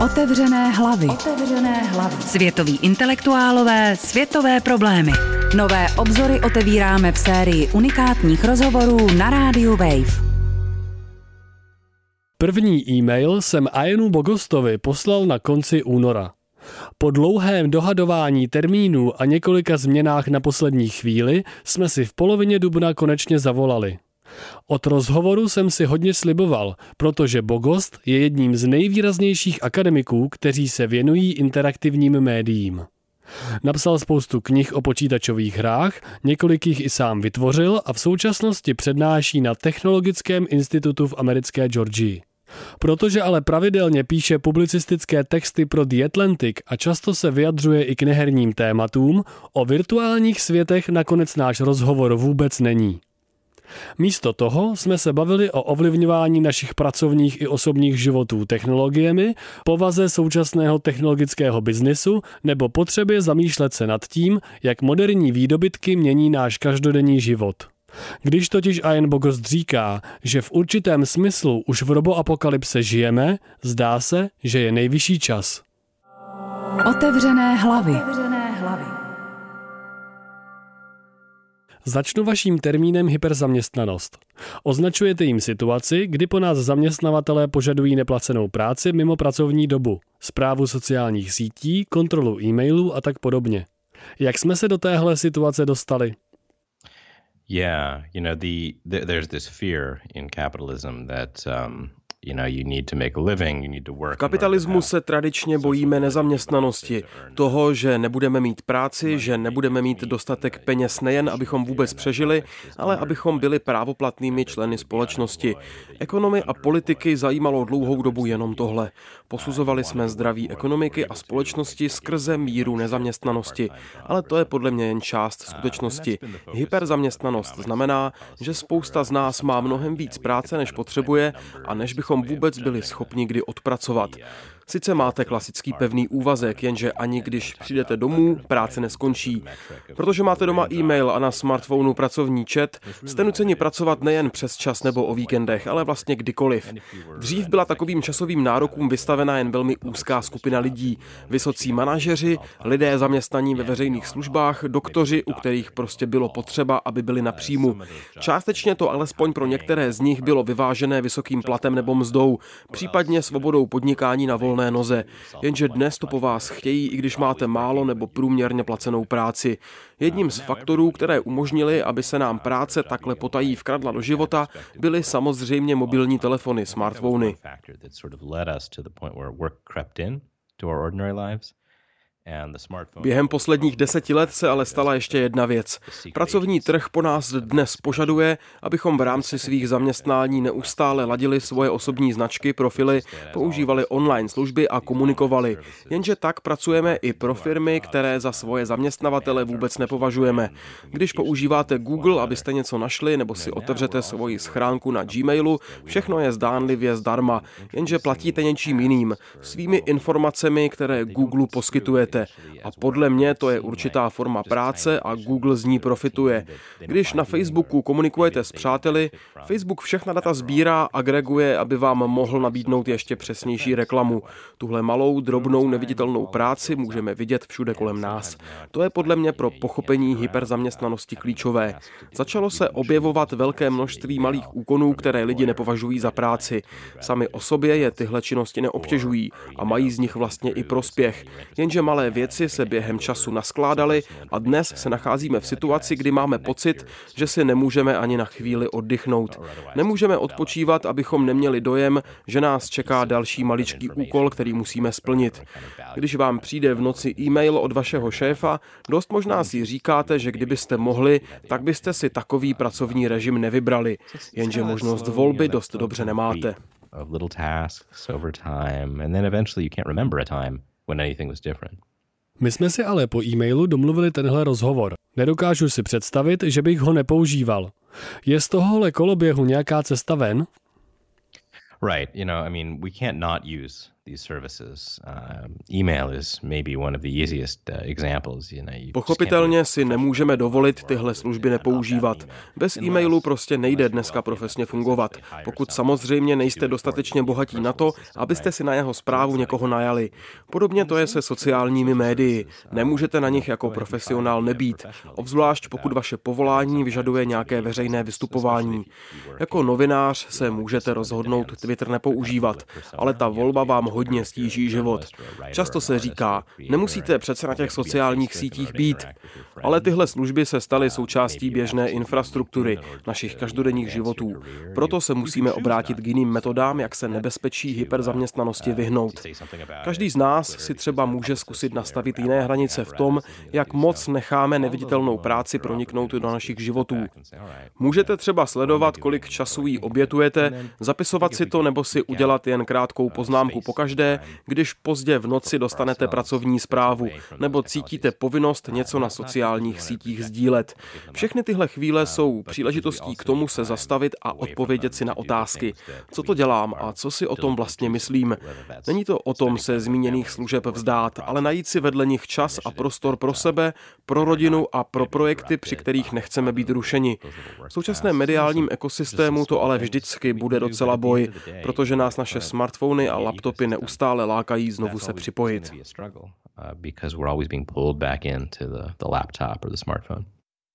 Otevřené hlavy. Otevřené hlavy. Světoví intelektuálové, světové problémy. Nové obzory otevíráme v sérii unikátních rozhovorů na rádiu Wave. První e-mail jsem Ianu Bogostovi poslal na konci února. Po dlouhém dohadování termínů a několika změnách na poslední chvíli jsme si v polovině dubna konečně zavolali. Od rozhovoru jsem si hodně sliboval, protože Bogost je jedním z nejvýraznějších akademiků, kteří se věnují interaktivním médiím. Napsal spoustu knih o počítačových hrách, několik jich i sám vytvořil a v současnosti přednáší na Technologickém institutu v americké Georgii. Protože ale pravidelně píše publicistické texty pro The Atlantic a často se vyjadřuje i k neherním tématům, o virtuálních světech nakonec náš rozhovor vůbec není. Místo toho jsme se bavili o ovlivňování našich pracovních i osobních životů technologiemi, povaze současného technologického biznisu nebo potřebě zamýšlet se nad tím, jak moderní výdobytky mění náš každodenní život. Když totiž Ian Bogost říká, že v určitém smyslu už v roboapokalypse žijeme, zdá se, že je nejvyšší čas. Otevřené hlavy. Otevřené hlavy. Začnu vaším termínem hyperzaměstnanost. Označujete jim situaci, kdy po nás zaměstnavatelé požadují neplacenou práci mimo pracovní dobu, zprávu sociálních sítí, kontrolu e-mailů a tak podobně. Jak jsme se do téhle situace dostali? Yeah, you know the, the there's this fear in capitalism that um, v kapitalismu se tradičně bojíme nezaměstnanosti, toho, že nebudeme mít práci, že nebudeme mít dostatek peněz nejen, abychom vůbec přežili, ale abychom byli právoplatnými členy společnosti. Ekonomy a politiky zajímalo dlouhou dobu jenom tohle. Posuzovali jsme zdraví ekonomiky a společnosti skrze míru nezaměstnanosti, ale to je podle mě jen část skutečnosti. Hyperzaměstnanost znamená, že spousta z nás má mnohem víc práce, než potřebuje a než bychom vůbec byli schopni kdy odpracovat. Sice máte klasický pevný úvazek, jenže ani když přijdete domů, práce neskončí. Protože máte doma e-mail a na smartphonu pracovní chat, jste nuceni pracovat nejen přes čas nebo o víkendech, ale vlastně kdykoliv. Dřív byla takovým časovým nárokům vystavena jen velmi úzká skupina lidí. Vysocí manažeři, lidé zaměstnaní ve veřejných službách, doktoři, u kterých prostě bylo potřeba, aby byli na příjmu. Částečně to alespoň pro některé z nich bylo vyvážené vysokým platem nebo mzdou, případně svobodou podnikání na volné volné noze, jenže dnes to po vás chtějí, i když máte málo nebo průměrně placenou práci. Jedním z faktorů, které umožnili, aby se nám práce takhle potají vkradla do života, byly samozřejmě mobilní telefony, smartfony. Během posledních deseti let se ale stala ještě jedna věc. Pracovní trh po nás dnes požaduje, abychom v rámci svých zaměstnání neustále ladili svoje osobní značky, profily, používali online služby a komunikovali. Jenže tak pracujeme i pro firmy, které za svoje zaměstnavatele vůbec nepovažujeme. Když používáte Google, abyste něco našli, nebo si otevřete svoji schránku na Gmailu, všechno je zdánlivě zdarma, jenže platíte něčím jiným, svými informacemi, které Google poskytujete děláte. A podle mě to je určitá forma práce a Google z ní profituje. Když na Facebooku komunikujete s přáteli, Facebook všechna data sbírá, agreguje, aby vám mohl nabídnout ještě přesnější reklamu. Tuhle malou, drobnou, neviditelnou práci můžeme vidět všude kolem nás. To je podle mě pro pochopení hyperzaměstnanosti klíčové. Začalo se objevovat velké množství malých úkonů, které lidi nepovažují za práci. Sami o sobě je tyhle činnosti neobtěžují a mají z nich vlastně i prospěch. Jenže malé malé věci se během času naskládaly a dnes se nacházíme v situaci, kdy máme pocit, že si nemůžeme ani na chvíli oddychnout. Nemůžeme odpočívat, abychom neměli dojem, že nás čeká další maličký úkol, který musíme splnit. Když vám přijde v noci e-mail od vašeho šéfa, dost možná si říkáte, že kdybyste mohli, tak byste si takový pracovní režim nevybrali. Jenže možnost volby dost dobře nemáte. of little tasks over time, and then eventually you can't remember a time when anything was different. My jsme si ale po e-mailu domluvili tenhle rozhovor. Nedokážu si představit, že bych ho nepoužíval. Je z tohohle koloběhu nějaká cesta ven? Right, you know, I mean, we can't not use Pochopitelně si nemůžeme dovolit tyhle služby nepoužívat. Bez e-mailu prostě nejde dneska profesně fungovat. Pokud samozřejmě nejste dostatečně bohatí na to, abyste si na jeho zprávu někoho najali. Podobně to je se sociálními médii. Nemůžete na nich jako profesionál nebýt, obzvlášť pokud vaše povolání vyžaduje nějaké veřejné vystupování. Jako novinář se můžete rozhodnout Twitter nepoužívat, ale ta volba vám hodně stíží život. Často se říká, nemusíte přece na těch sociálních sítích být, ale tyhle služby se staly součástí běžné infrastruktury našich každodenních životů. Proto se musíme obrátit k jiným metodám, jak se nebezpečí hyperzaměstnanosti vyhnout. Každý z nás si třeba může zkusit nastavit jiné hranice v tom, jak moc necháme neviditelnou práci proniknout do našich životů. Můžete třeba sledovat, kolik času jí obětujete, zapisovat si to nebo si udělat jen krátkou poznámku pokaždé, když pozdě v noci dostanete pracovní zprávu nebo cítíte povinnost něco na sociálních sítích sdílet. Všechny tyhle chvíle jsou příležitostí k tomu se zastavit a odpovědět si na otázky. Co to dělám a co si o tom vlastně myslím? Není to o tom se zmíněných služeb vzdát, ale najít si vedle nich čas a prostor pro sebe, pro rodinu a pro projekty, při kterých nechceme být rušeni. V současném mediálním ekosystému to ale vždycky bude docela boj, protože nás naše smartfony a laptopy neustále lákají znovu se připojit.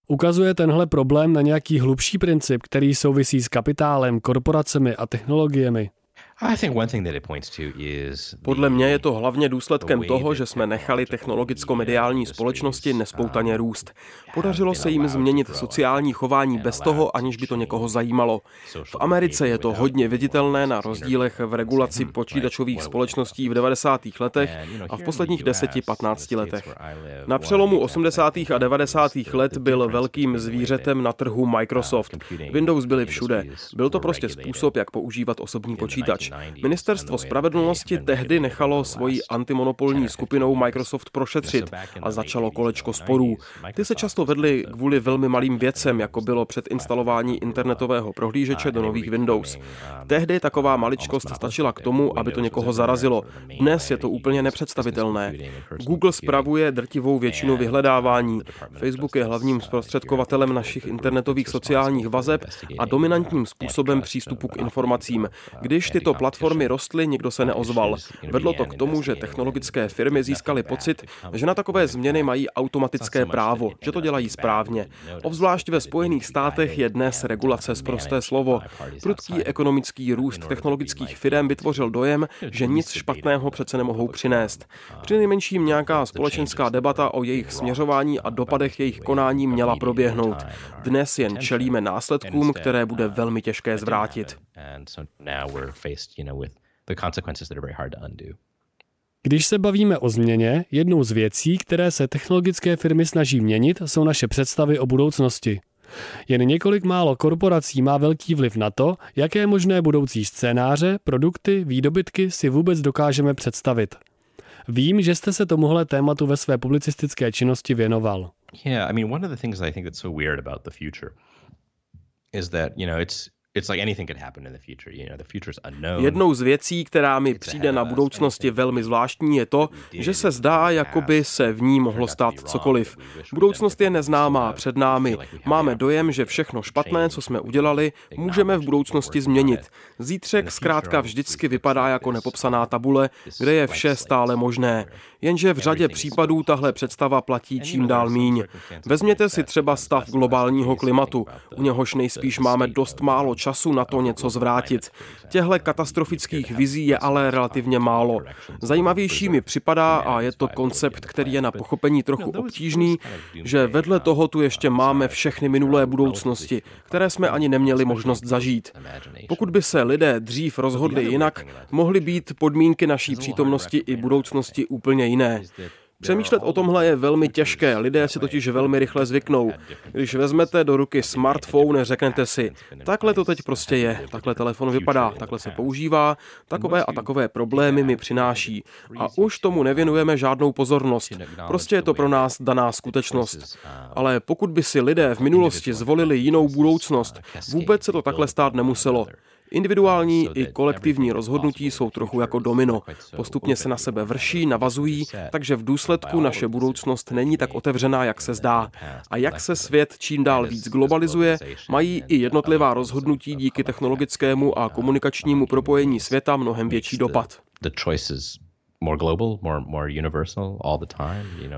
Ukazuje tenhle problém na nějaký hlubší princip, který souvisí s kapitálem, korporacemi a technologiemi? Podle mě je to hlavně důsledkem toho, že jsme nechali technologicko-mediální společnosti nespoutaně růst. Podařilo se jim změnit sociální chování bez toho, aniž by to někoho zajímalo. V Americe je to hodně viditelné na rozdílech v regulaci počítačových společností v 90. letech a v posledních 10-15 letech. Na přelomu 80. a 90. let byl velkým zvířetem na trhu Microsoft. Windows byly všude. Byl to prostě způsob, jak používat osobní počítač. Ministerstvo spravedlnosti tehdy nechalo svoji antimonopolní skupinou Microsoft prošetřit a začalo kolečko sporů. Ty se často vedly kvůli velmi malým věcem, jako bylo předinstalování internetového prohlížeče do nových Windows. Tehdy taková maličkost stačila k tomu, aby to někoho zarazilo. Dnes je to úplně nepředstavitelné. Google spravuje drtivou většinu vyhledávání. Facebook je hlavním zprostředkovatelem našich internetových sociálních vazeb a dominantním způsobem přístupu k informacím. Když tyto platformy rostly, nikdo se neozval. Vedlo to k tomu, že technologické firmy získaly pocit, že na takové změny mají automatické právo, že to dělají správně. Obzvlášť ve Spojených státech je dnes regulace z prosté slovo. Prudký ekonomický růst technologických firm vytvořil dojem, že nic špatného přece nemohou přinést. Při nejmenším nějaká společenská debata o jejich směřování a dopadech jejich konání měla proběhnout. Dnes jen čelíme následkům, které bude velmi těžké zvrátit you know, with the consequences that are very hard to undo. Když se bavíme o změně, jednou z věcí, které se technologické firmy snaží měnit, jsou naše představy o budoucnosti. Jen několik málo korporací má velký vliv na to, jaké možné budoucí scénáře, produkty, výdobytky si vůbec dokážeme představit. Vím, že jste se tomuhle tématu ve své publicistické činnosti věnoval. Yeah, I mean, one of the things I think that's so weird about the future is that, you know, it's Jednou z věcí, která mi přijde na budoucnosti velmi zvláštní, je to, že se zdá, jako by se v ní mohlo stát cokoliv. Budoucnost je neznámá před námi. Máme dojem, že všechno špatné, co jsme udělali, můžeme v budoucnosti změnit. Zítřek zkrátka vždycky vypadá jako nepopsaná tabule, kde je vše stále možné. Jenže v řadě případů tahle představa platí čím dál míň. Vezměte si třeba stav globálního klimatu, u něhož nejspíš máme dost málo času na to něco zvrátit. Těhle katastrofických vizí je ale relativně málo. Zajímavější mi připadá, a je to koncept, který je na pochopení trochu obtížný, že vedle toho tu ještě máme všechny minulé budoucnosti, které jsme ani neměli možnost zažít. Pokud by se lidé dřív rozhodli jinak, mohly být podmínky naší přítomnosti i budoucnosti úplně jiné. Přemýšlet o tomhle je velmi těžké, lidé si totiž velmi rychle zvyknou. Když vezmete do ruky smartphone, řeknete si, takhle to teď prostě je, takhle telefon vypadá, takhle se používá, takové a takové problémy mi přináší. A už tomu nevěnujeme žádnou pozornost. Prostě je to pro nás daná skutečnost. Ale pokud by si lidé v minulosti zvolili jinou budoucnost, vůbec se to takhle stát nemuselo. Individuální i kolektivní rozhodnutí jsou trochu jako domino. Postupně se na sebe vrší, navazují, takže v důsledku naše budoucnost není tak otevřená, jak se zdá. A jak se svět čím dál víc globalizuje, mají i jednotlivá rozhodnutí díky technologickému a komunikačnímu propojení světa mnohem větší dopad.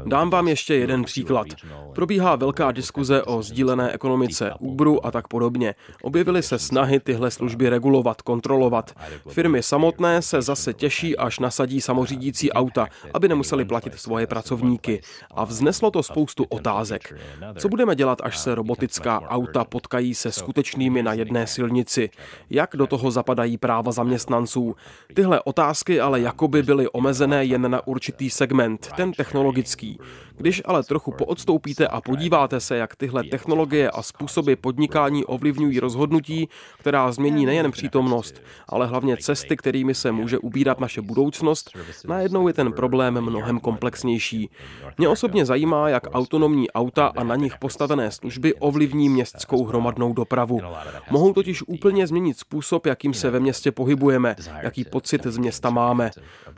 Dám vám ještě jeden příklad. Probíhá velká diskuze o sdílené ekonomice, Uberu a tak podobně. Objevily se snahy tyhle služby regulovat, kontrolovat. Firmy samotné se zase těší, až nasadí samořídící auta, aby nemuseli platit svoje pracovníky. A vzneslo to spoustu otázek. Co budeme dělat, až se robotická auta potkají se skutečnými na jedné silnici? Jak do toho zapadají práva zaměstnanců? Tyhle otázky ale jakoby byly omezené omezené jen na určitý segment, ten technologický. Když ale trochu poodstoupíte a podíváte se, jak tyhle technologie a způsoby podnikání ovlivňují rozhodnutí, která změní nejen přítomnost, ale hlavně cesty, kterými se může ubírat naše budoucnost, najednou je ten problém mnohem komplexnější. Mě osobně zajímá, jak autonomní auta a na nich postavené služby ovlivní městskou hromadnou dopravu. Mohou totiž úplně změnit způsob, jakým se ve městě pohybujeme, jaký pocit z města máme.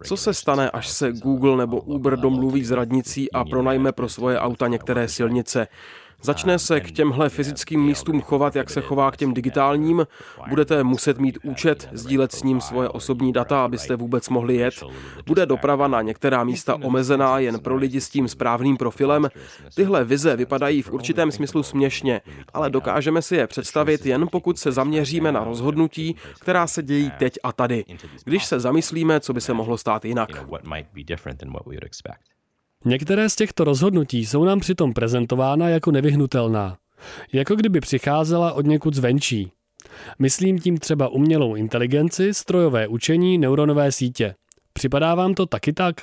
Co se stane, až se Google nebo Uber domluví s radnicí a pronajme pro svoje auta některé silnice. Začne se k těmhle fyzickým místům chovat, jak se chová k těm digitálním. Budete muset mít účet, sdílet s ním svoje osobní data, abyste vůbec mohli jet. Bude doprava na některá místa omezená jen pro lidi s tím správným profilem. Tyhle vize vypadají v určitém smyslu směšně, ale dokážeme si je představit jen pokud se zaměříme na rozhodnutí, která se dějí teď a tady. Když se zamyslíme, co by se mohlo stát jinak. Některé z těchto rozhodnutí jsou nám přitom prezentována jako nevyhnutelná, jako kdyby přicházela od někud zvenčí. Myslím tím třeba umělou inteligenci, strojové učení, neuronové sítě. Připadá vám to taky tak?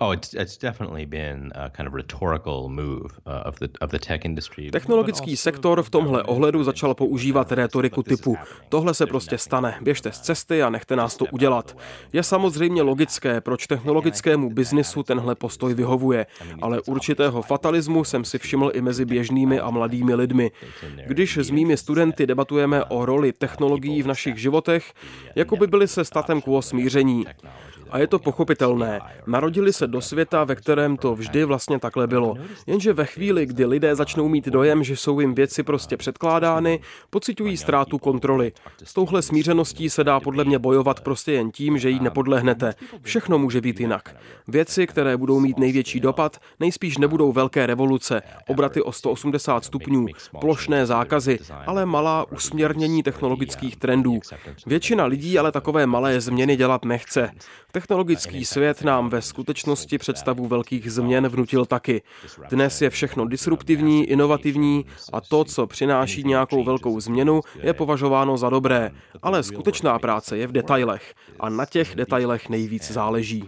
Oh, it's, it's definitely been a kind of rhetorical move uh, of the of the tech industry. Technologický sektor v tomhle ohledu začal používat rétoriku typu tohle se prostě stane, běžte z cesty a nechte nás to udělat. Je samozřejmě logické, proč technologickému biznisu tenhle postoj vyhovuje, ale určitého fatalismu jsem si všiml i mezi běžnými a mladými lidmi. Když s mými studenty debatujeme o roli technologií v našich životech, jako by byli se statem quo smíření. A je to pochopitelné. Narodili se do světa, ve kterém to vždy vlastně takhle bylo. Jenže ve chvíli, kdy lidé začnou mít dojem, že jsou jim věci prostě předkládány, pocitují ztrátu kontroly. S touhle smířeností se dá podle mě bojovat prostě jen tím, že jí nepodlehnete. Všechno může být jinak. Věci, které budou mít největší dopad, nejspíš nebudou velké revoluce, obraty o 180 stupňů, plošné zákazy, ale malá usměrnění technologických trendů. Většina lidí ale takové malé změny dělat nechce. Technologický svět nám ve skutečnosti představu velkých změn vnutil taky. Dnes je všechno disruptivní, inovativní a to, co přináší nějakou velkou změnu, je považováno za dobré. Ale skutečná práce je v detailech a na těch detailech nejvíc záleží.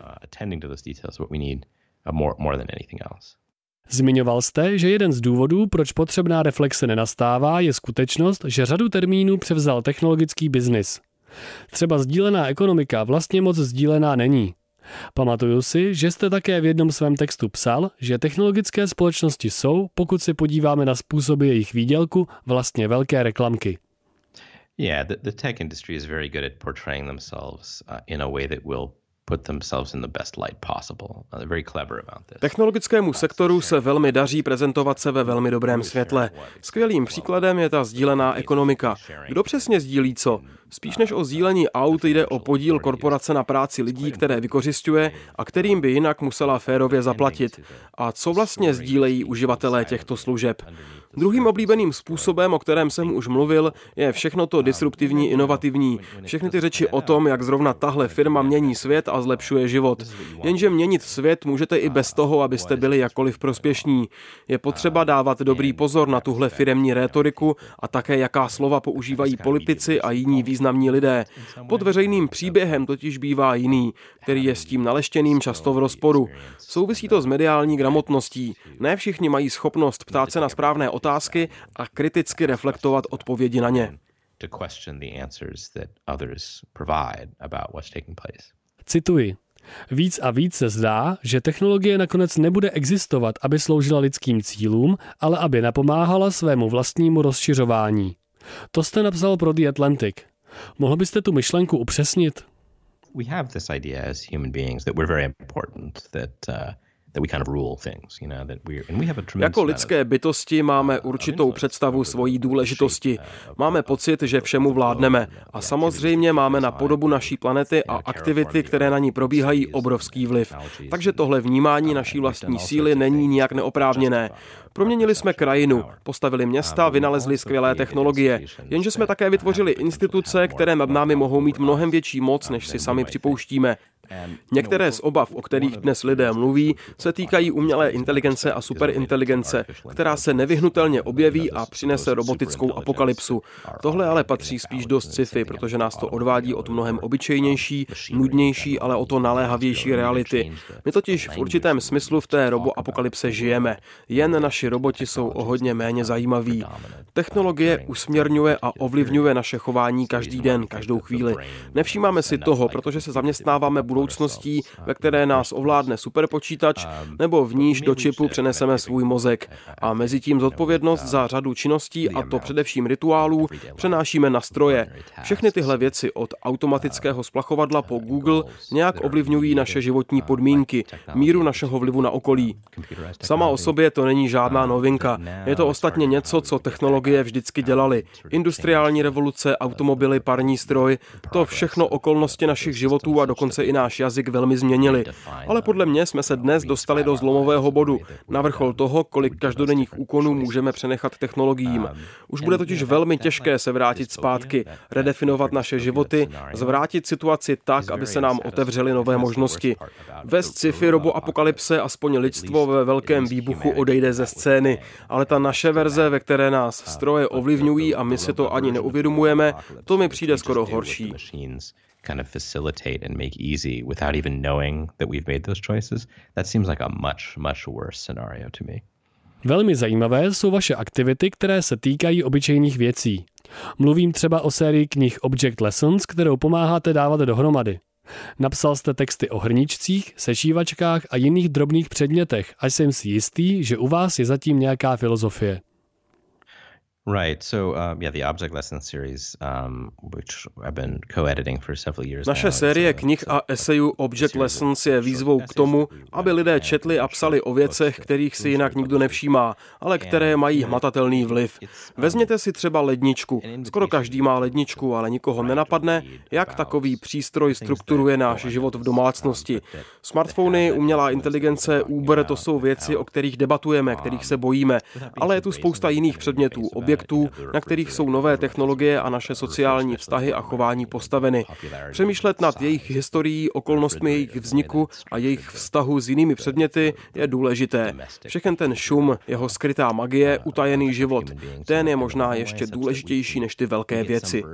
Zmiňoval jste, že jeden z důvodů, proč potřebná reflexe nenastává, je skutečnost, že řadu termínů převzal technologický biznis. Třeba sdílená ekonomika vlastně moc sdílená není. Pamatuju si, že jste také v jednom svém textu psal, že technologické společnosti jsou, pokud se podíváme na způsoby jejich výdělku, vlastně velké reklamky. Yeah, the, the tech industry is very good at portraying themselves uh, in a way that will put themselves in the best light possible. They're very clever about this. Technologickému sektoru se velmi daří prezentovat se ve velmi dobrém světle. Skvělým příkladem je ta sdílená ekonomika. Kdo přesně sdílí co? Spíš než o sdílení aut jde o podíl korporace na práci lidí, které vykořišťuje a kterým by jinak musela férově zaplatit. A co vlastně sdílejí uživatelé těchto služeb? Druhým oblíbeným způsobem, o kterém jsem už mluvil, je všechno to disruptivní, inovativní. Všechny ty řeči o tom, jak zrovna tahle firma mění svět a zlepšuje život. Jenže měnit svět můžete i bez toho, abyste byli jakkoliv prospěšní. Je potřeba dávat dobrý pozor na tuhle firemní rétoriku a také jaká slova používají politici a jiní významní lidé. Pod veřejným příběhem totiž bývá jiný, který je s tím naleštěným často v rozporu. Souvisí to s mediální gramotností. Ne všichni mají schopnost ptát se na správné otázky a kriticky reflektovat odpovědi na ně. Cituji. Víc a víc se zdá, že technologie nakonec nebude existovat, aby sloužila lidským cílům, ale aby napomáhala svému vlastnímu rozšiřování. To jste napsal pro The Atlantic. Mohl byste tu myšlenku upřesnit? We have this idea as human beings that we're very important, that uh, jako lidské bytosti máme určitou představu svojí důležitosti. Máme pocit, že všemu vládneme. A samozřejmě máme na podobu naší planety a aktivity, které na ní probíhají, obrovský vliv. Takže tohle vnímání naší vlastní síly není nijak neoprávněné. Proměnili jsme krajinu, postavili města, vynalezli skvělé technologie, jenže jsme také vytvořili instituce, které nad námi mohou mít mnohem větší moc, než si sami připouštíme. Některé z obav, o kterých dnes lidé mluví, se týkají umělé inteligence a superinteligence, která se nevyhnutelně objeví a přinese robotickou apokalypsu. Tohle ale patří spíš do sci-fi, protože nás to odvádí od mnohem obyčejnější, nudnější, ale o to naléhavější reality. My totiž v určitém smyslu v té roboapokalypse žijeme. Jen naši roboti jsou o hodně méně zajímaví. Technologie usměrňuje a ovlivňuje naše chování každý den, každou chvíli. Nevšímáme si toho, protože se zaměstnáváme budoucností, ve které nás ovládne superpočítač, nebo v níž do čipu přeneseme svůj mozek. A mezi tím zodpovědnost za řadu činností, a to především rituálů, přenášíme na stroje. Všechny tyhle věci od automatického splachovadla po Google nějak ovlivňují naše životní podmínky, míru našeho vlivu na okolí. Sama o sobě to není žádná novinka. Je to ostatně něco, co technologie vždycky dělali. Industriální revoluce, automobily, parní stroj, to všechno okolnosti našich životů a dokonce i náš jazyk velmi změnili. Ale podle mě jsme se dnes dostali do zlomového bodu, na vrchol toho, kolik každodenních úkonů můžeme přenechat technologiím. Už bude totiž velmi těžké se vrátit zpátky, redefinovat naše životy, zvrátit situaci tak, aby se nám otevřely nové možnosti. Ve sci-fi roboapokalypse aspoň lidstvo ve velkém výbuchu odejde ze scény, ale ta naše verze, ve které nás stroje ovlivňují a my si to ani neuvědomujeme, to mi přijde skoro horší kind of facilitate and make easy without even knowing that we've made those choices, that seems like a much, much worse scenario to me. Velmi zajímavé jsou vaše aktivity, které se týkají obyčejných věcí. Mluvím třeba o sérii knih Object Lessons, kterou pomáháte dávat dohromady. Napsal jste texty o hrničcích, sešívačkách a jiných drobných předmětech a jsem si jistý, že u vás je zatím nějaká filozofie. Right. So um, yeah, the Object Lesson series, um, which I've been co-editing for several years. Naše série knih a esejů Object Lessons je výzvou k tomu, aby lidé četli a psali o věcech, kterých si jinak nikdo nevšímá, ale které mají hmatatelný vliv. Vezměte si třeba ledničku. Skoro každý má ledničku, ale nikoho nenapadne, jak takový přístroj strukturuje náš život v domácnosti. Smartfony, umělá inteligence, Uber, to jsou věci, o kterých debatujeme, kterých se bojíme, ale je tu spousta jiných předmětů, objektů objektů, na kterých jsou nové technologie a naše sociální vztahy a chování postaveny. Přemýšlet nad jejich historií, okolnostmi jejich vzniku a jejich vztahu s jinými předměty je důležité. Všechen ten šum, jeho skrytá magie, utajený život, ten je možná ještě důležitější než ty velké věci.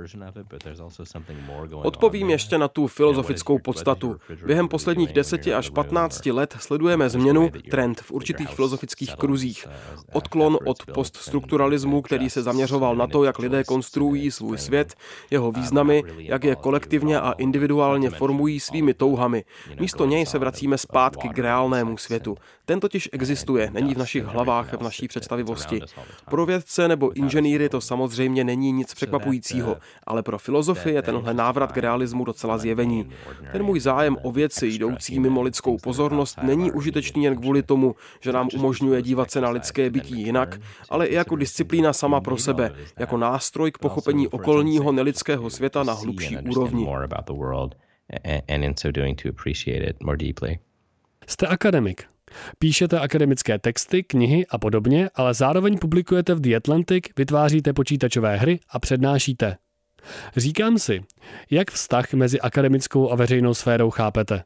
Odpovím ještě na tu filozofickou podstatu. Během posledních 10 až 15 let sledujeme změnu, trend v určitých filozofických kruzích. Odklon od poststrukturalismu, který se zaměřoval na to, jak lidé konstruují svůj svět, jeho významy, jak je kolektivně a individuálně formují svými touhami. Místo něj se vracíme zpátky k reálnému světu. Ten totiž existuje, není v našich hlavách, v naší představivosti. Pro vědce nebo inženýry to samozřejmě není nic překvapujícího, ale pro filozofii je tenhle návrat k realismu docela zjevení. Ten můj zájem o věci jdoucí mimo lidskou pozornost není užitečný jen kvůli tomu, že nám umožňuje dívat se na lidské bytí jinak, ale i jako disciplína sama pro sebe, jako nástroj k pochopení okolního nelidského světa na hlubší úrovni. Jste akademik. Píšete akademické texty, knihy a podobně, ale zároveň publikujete v The Atlantic, vytváříte počítačové hry a přednášíte. Říkám si, jak vztah mezi akademickou a veřejnou sférou chápete?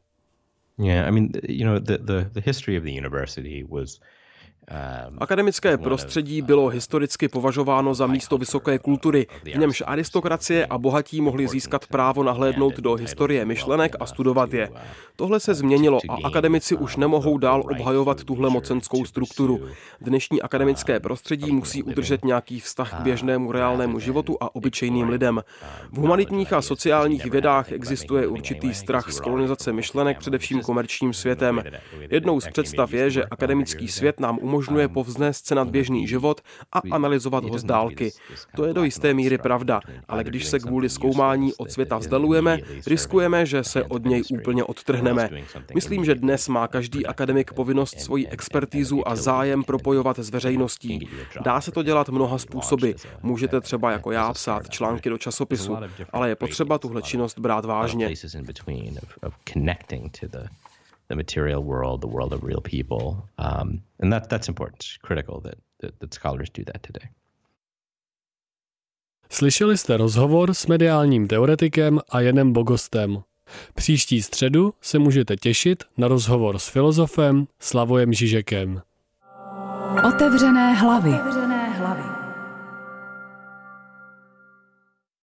Yeah, I mean, you know, the, the, the history of the university was Akademické prostředí bylo historicky považováno za místo vysoké kultury, v němž aristokracie a bohatí mohli získat právo nahlédnout do historie myšlenek a studovat je. Tohle se změnilo a akademici už nemohou dál obhajovat tuhle mocenskou strukturu. Dnešní akademické prostředí musí udržet nějaký vztah k běžnému reálnému životu a obyčejným lidem. V humanitních a sociálních vědách existuje určitý strach z kolonizace myšlenek především komerčním světem. Jednou z představ je, že akademický svět nám umožňuje umožňuje povznést se nad běžný život a analyzovat ho z dálky. To je do jisté míry pravda, ale když se kvůli zkoumání od světa vzdalujeme, riskujeme, že se od něj úplně odtrhneme. Myslím, že dnes má každý akademik povinnost svoji expertízu a zájem propojovat s veřejností. Dá se to dělat mnoha způsoby. Můžete třeba jako já psát články do časopisu, ale je potřeba tuhle činnost brát vážně. The material world, the world of real people, um, and that that's important. Critical that, that that scholars do that today. Slyšeli jste rozhovor s mediálním teoretikem a Jenem Bogostem. Příští středu se můžete těšit na rozhovor s filozofem Slavojem Žižekem. Otevřené hlavy. Otevřené hlavy.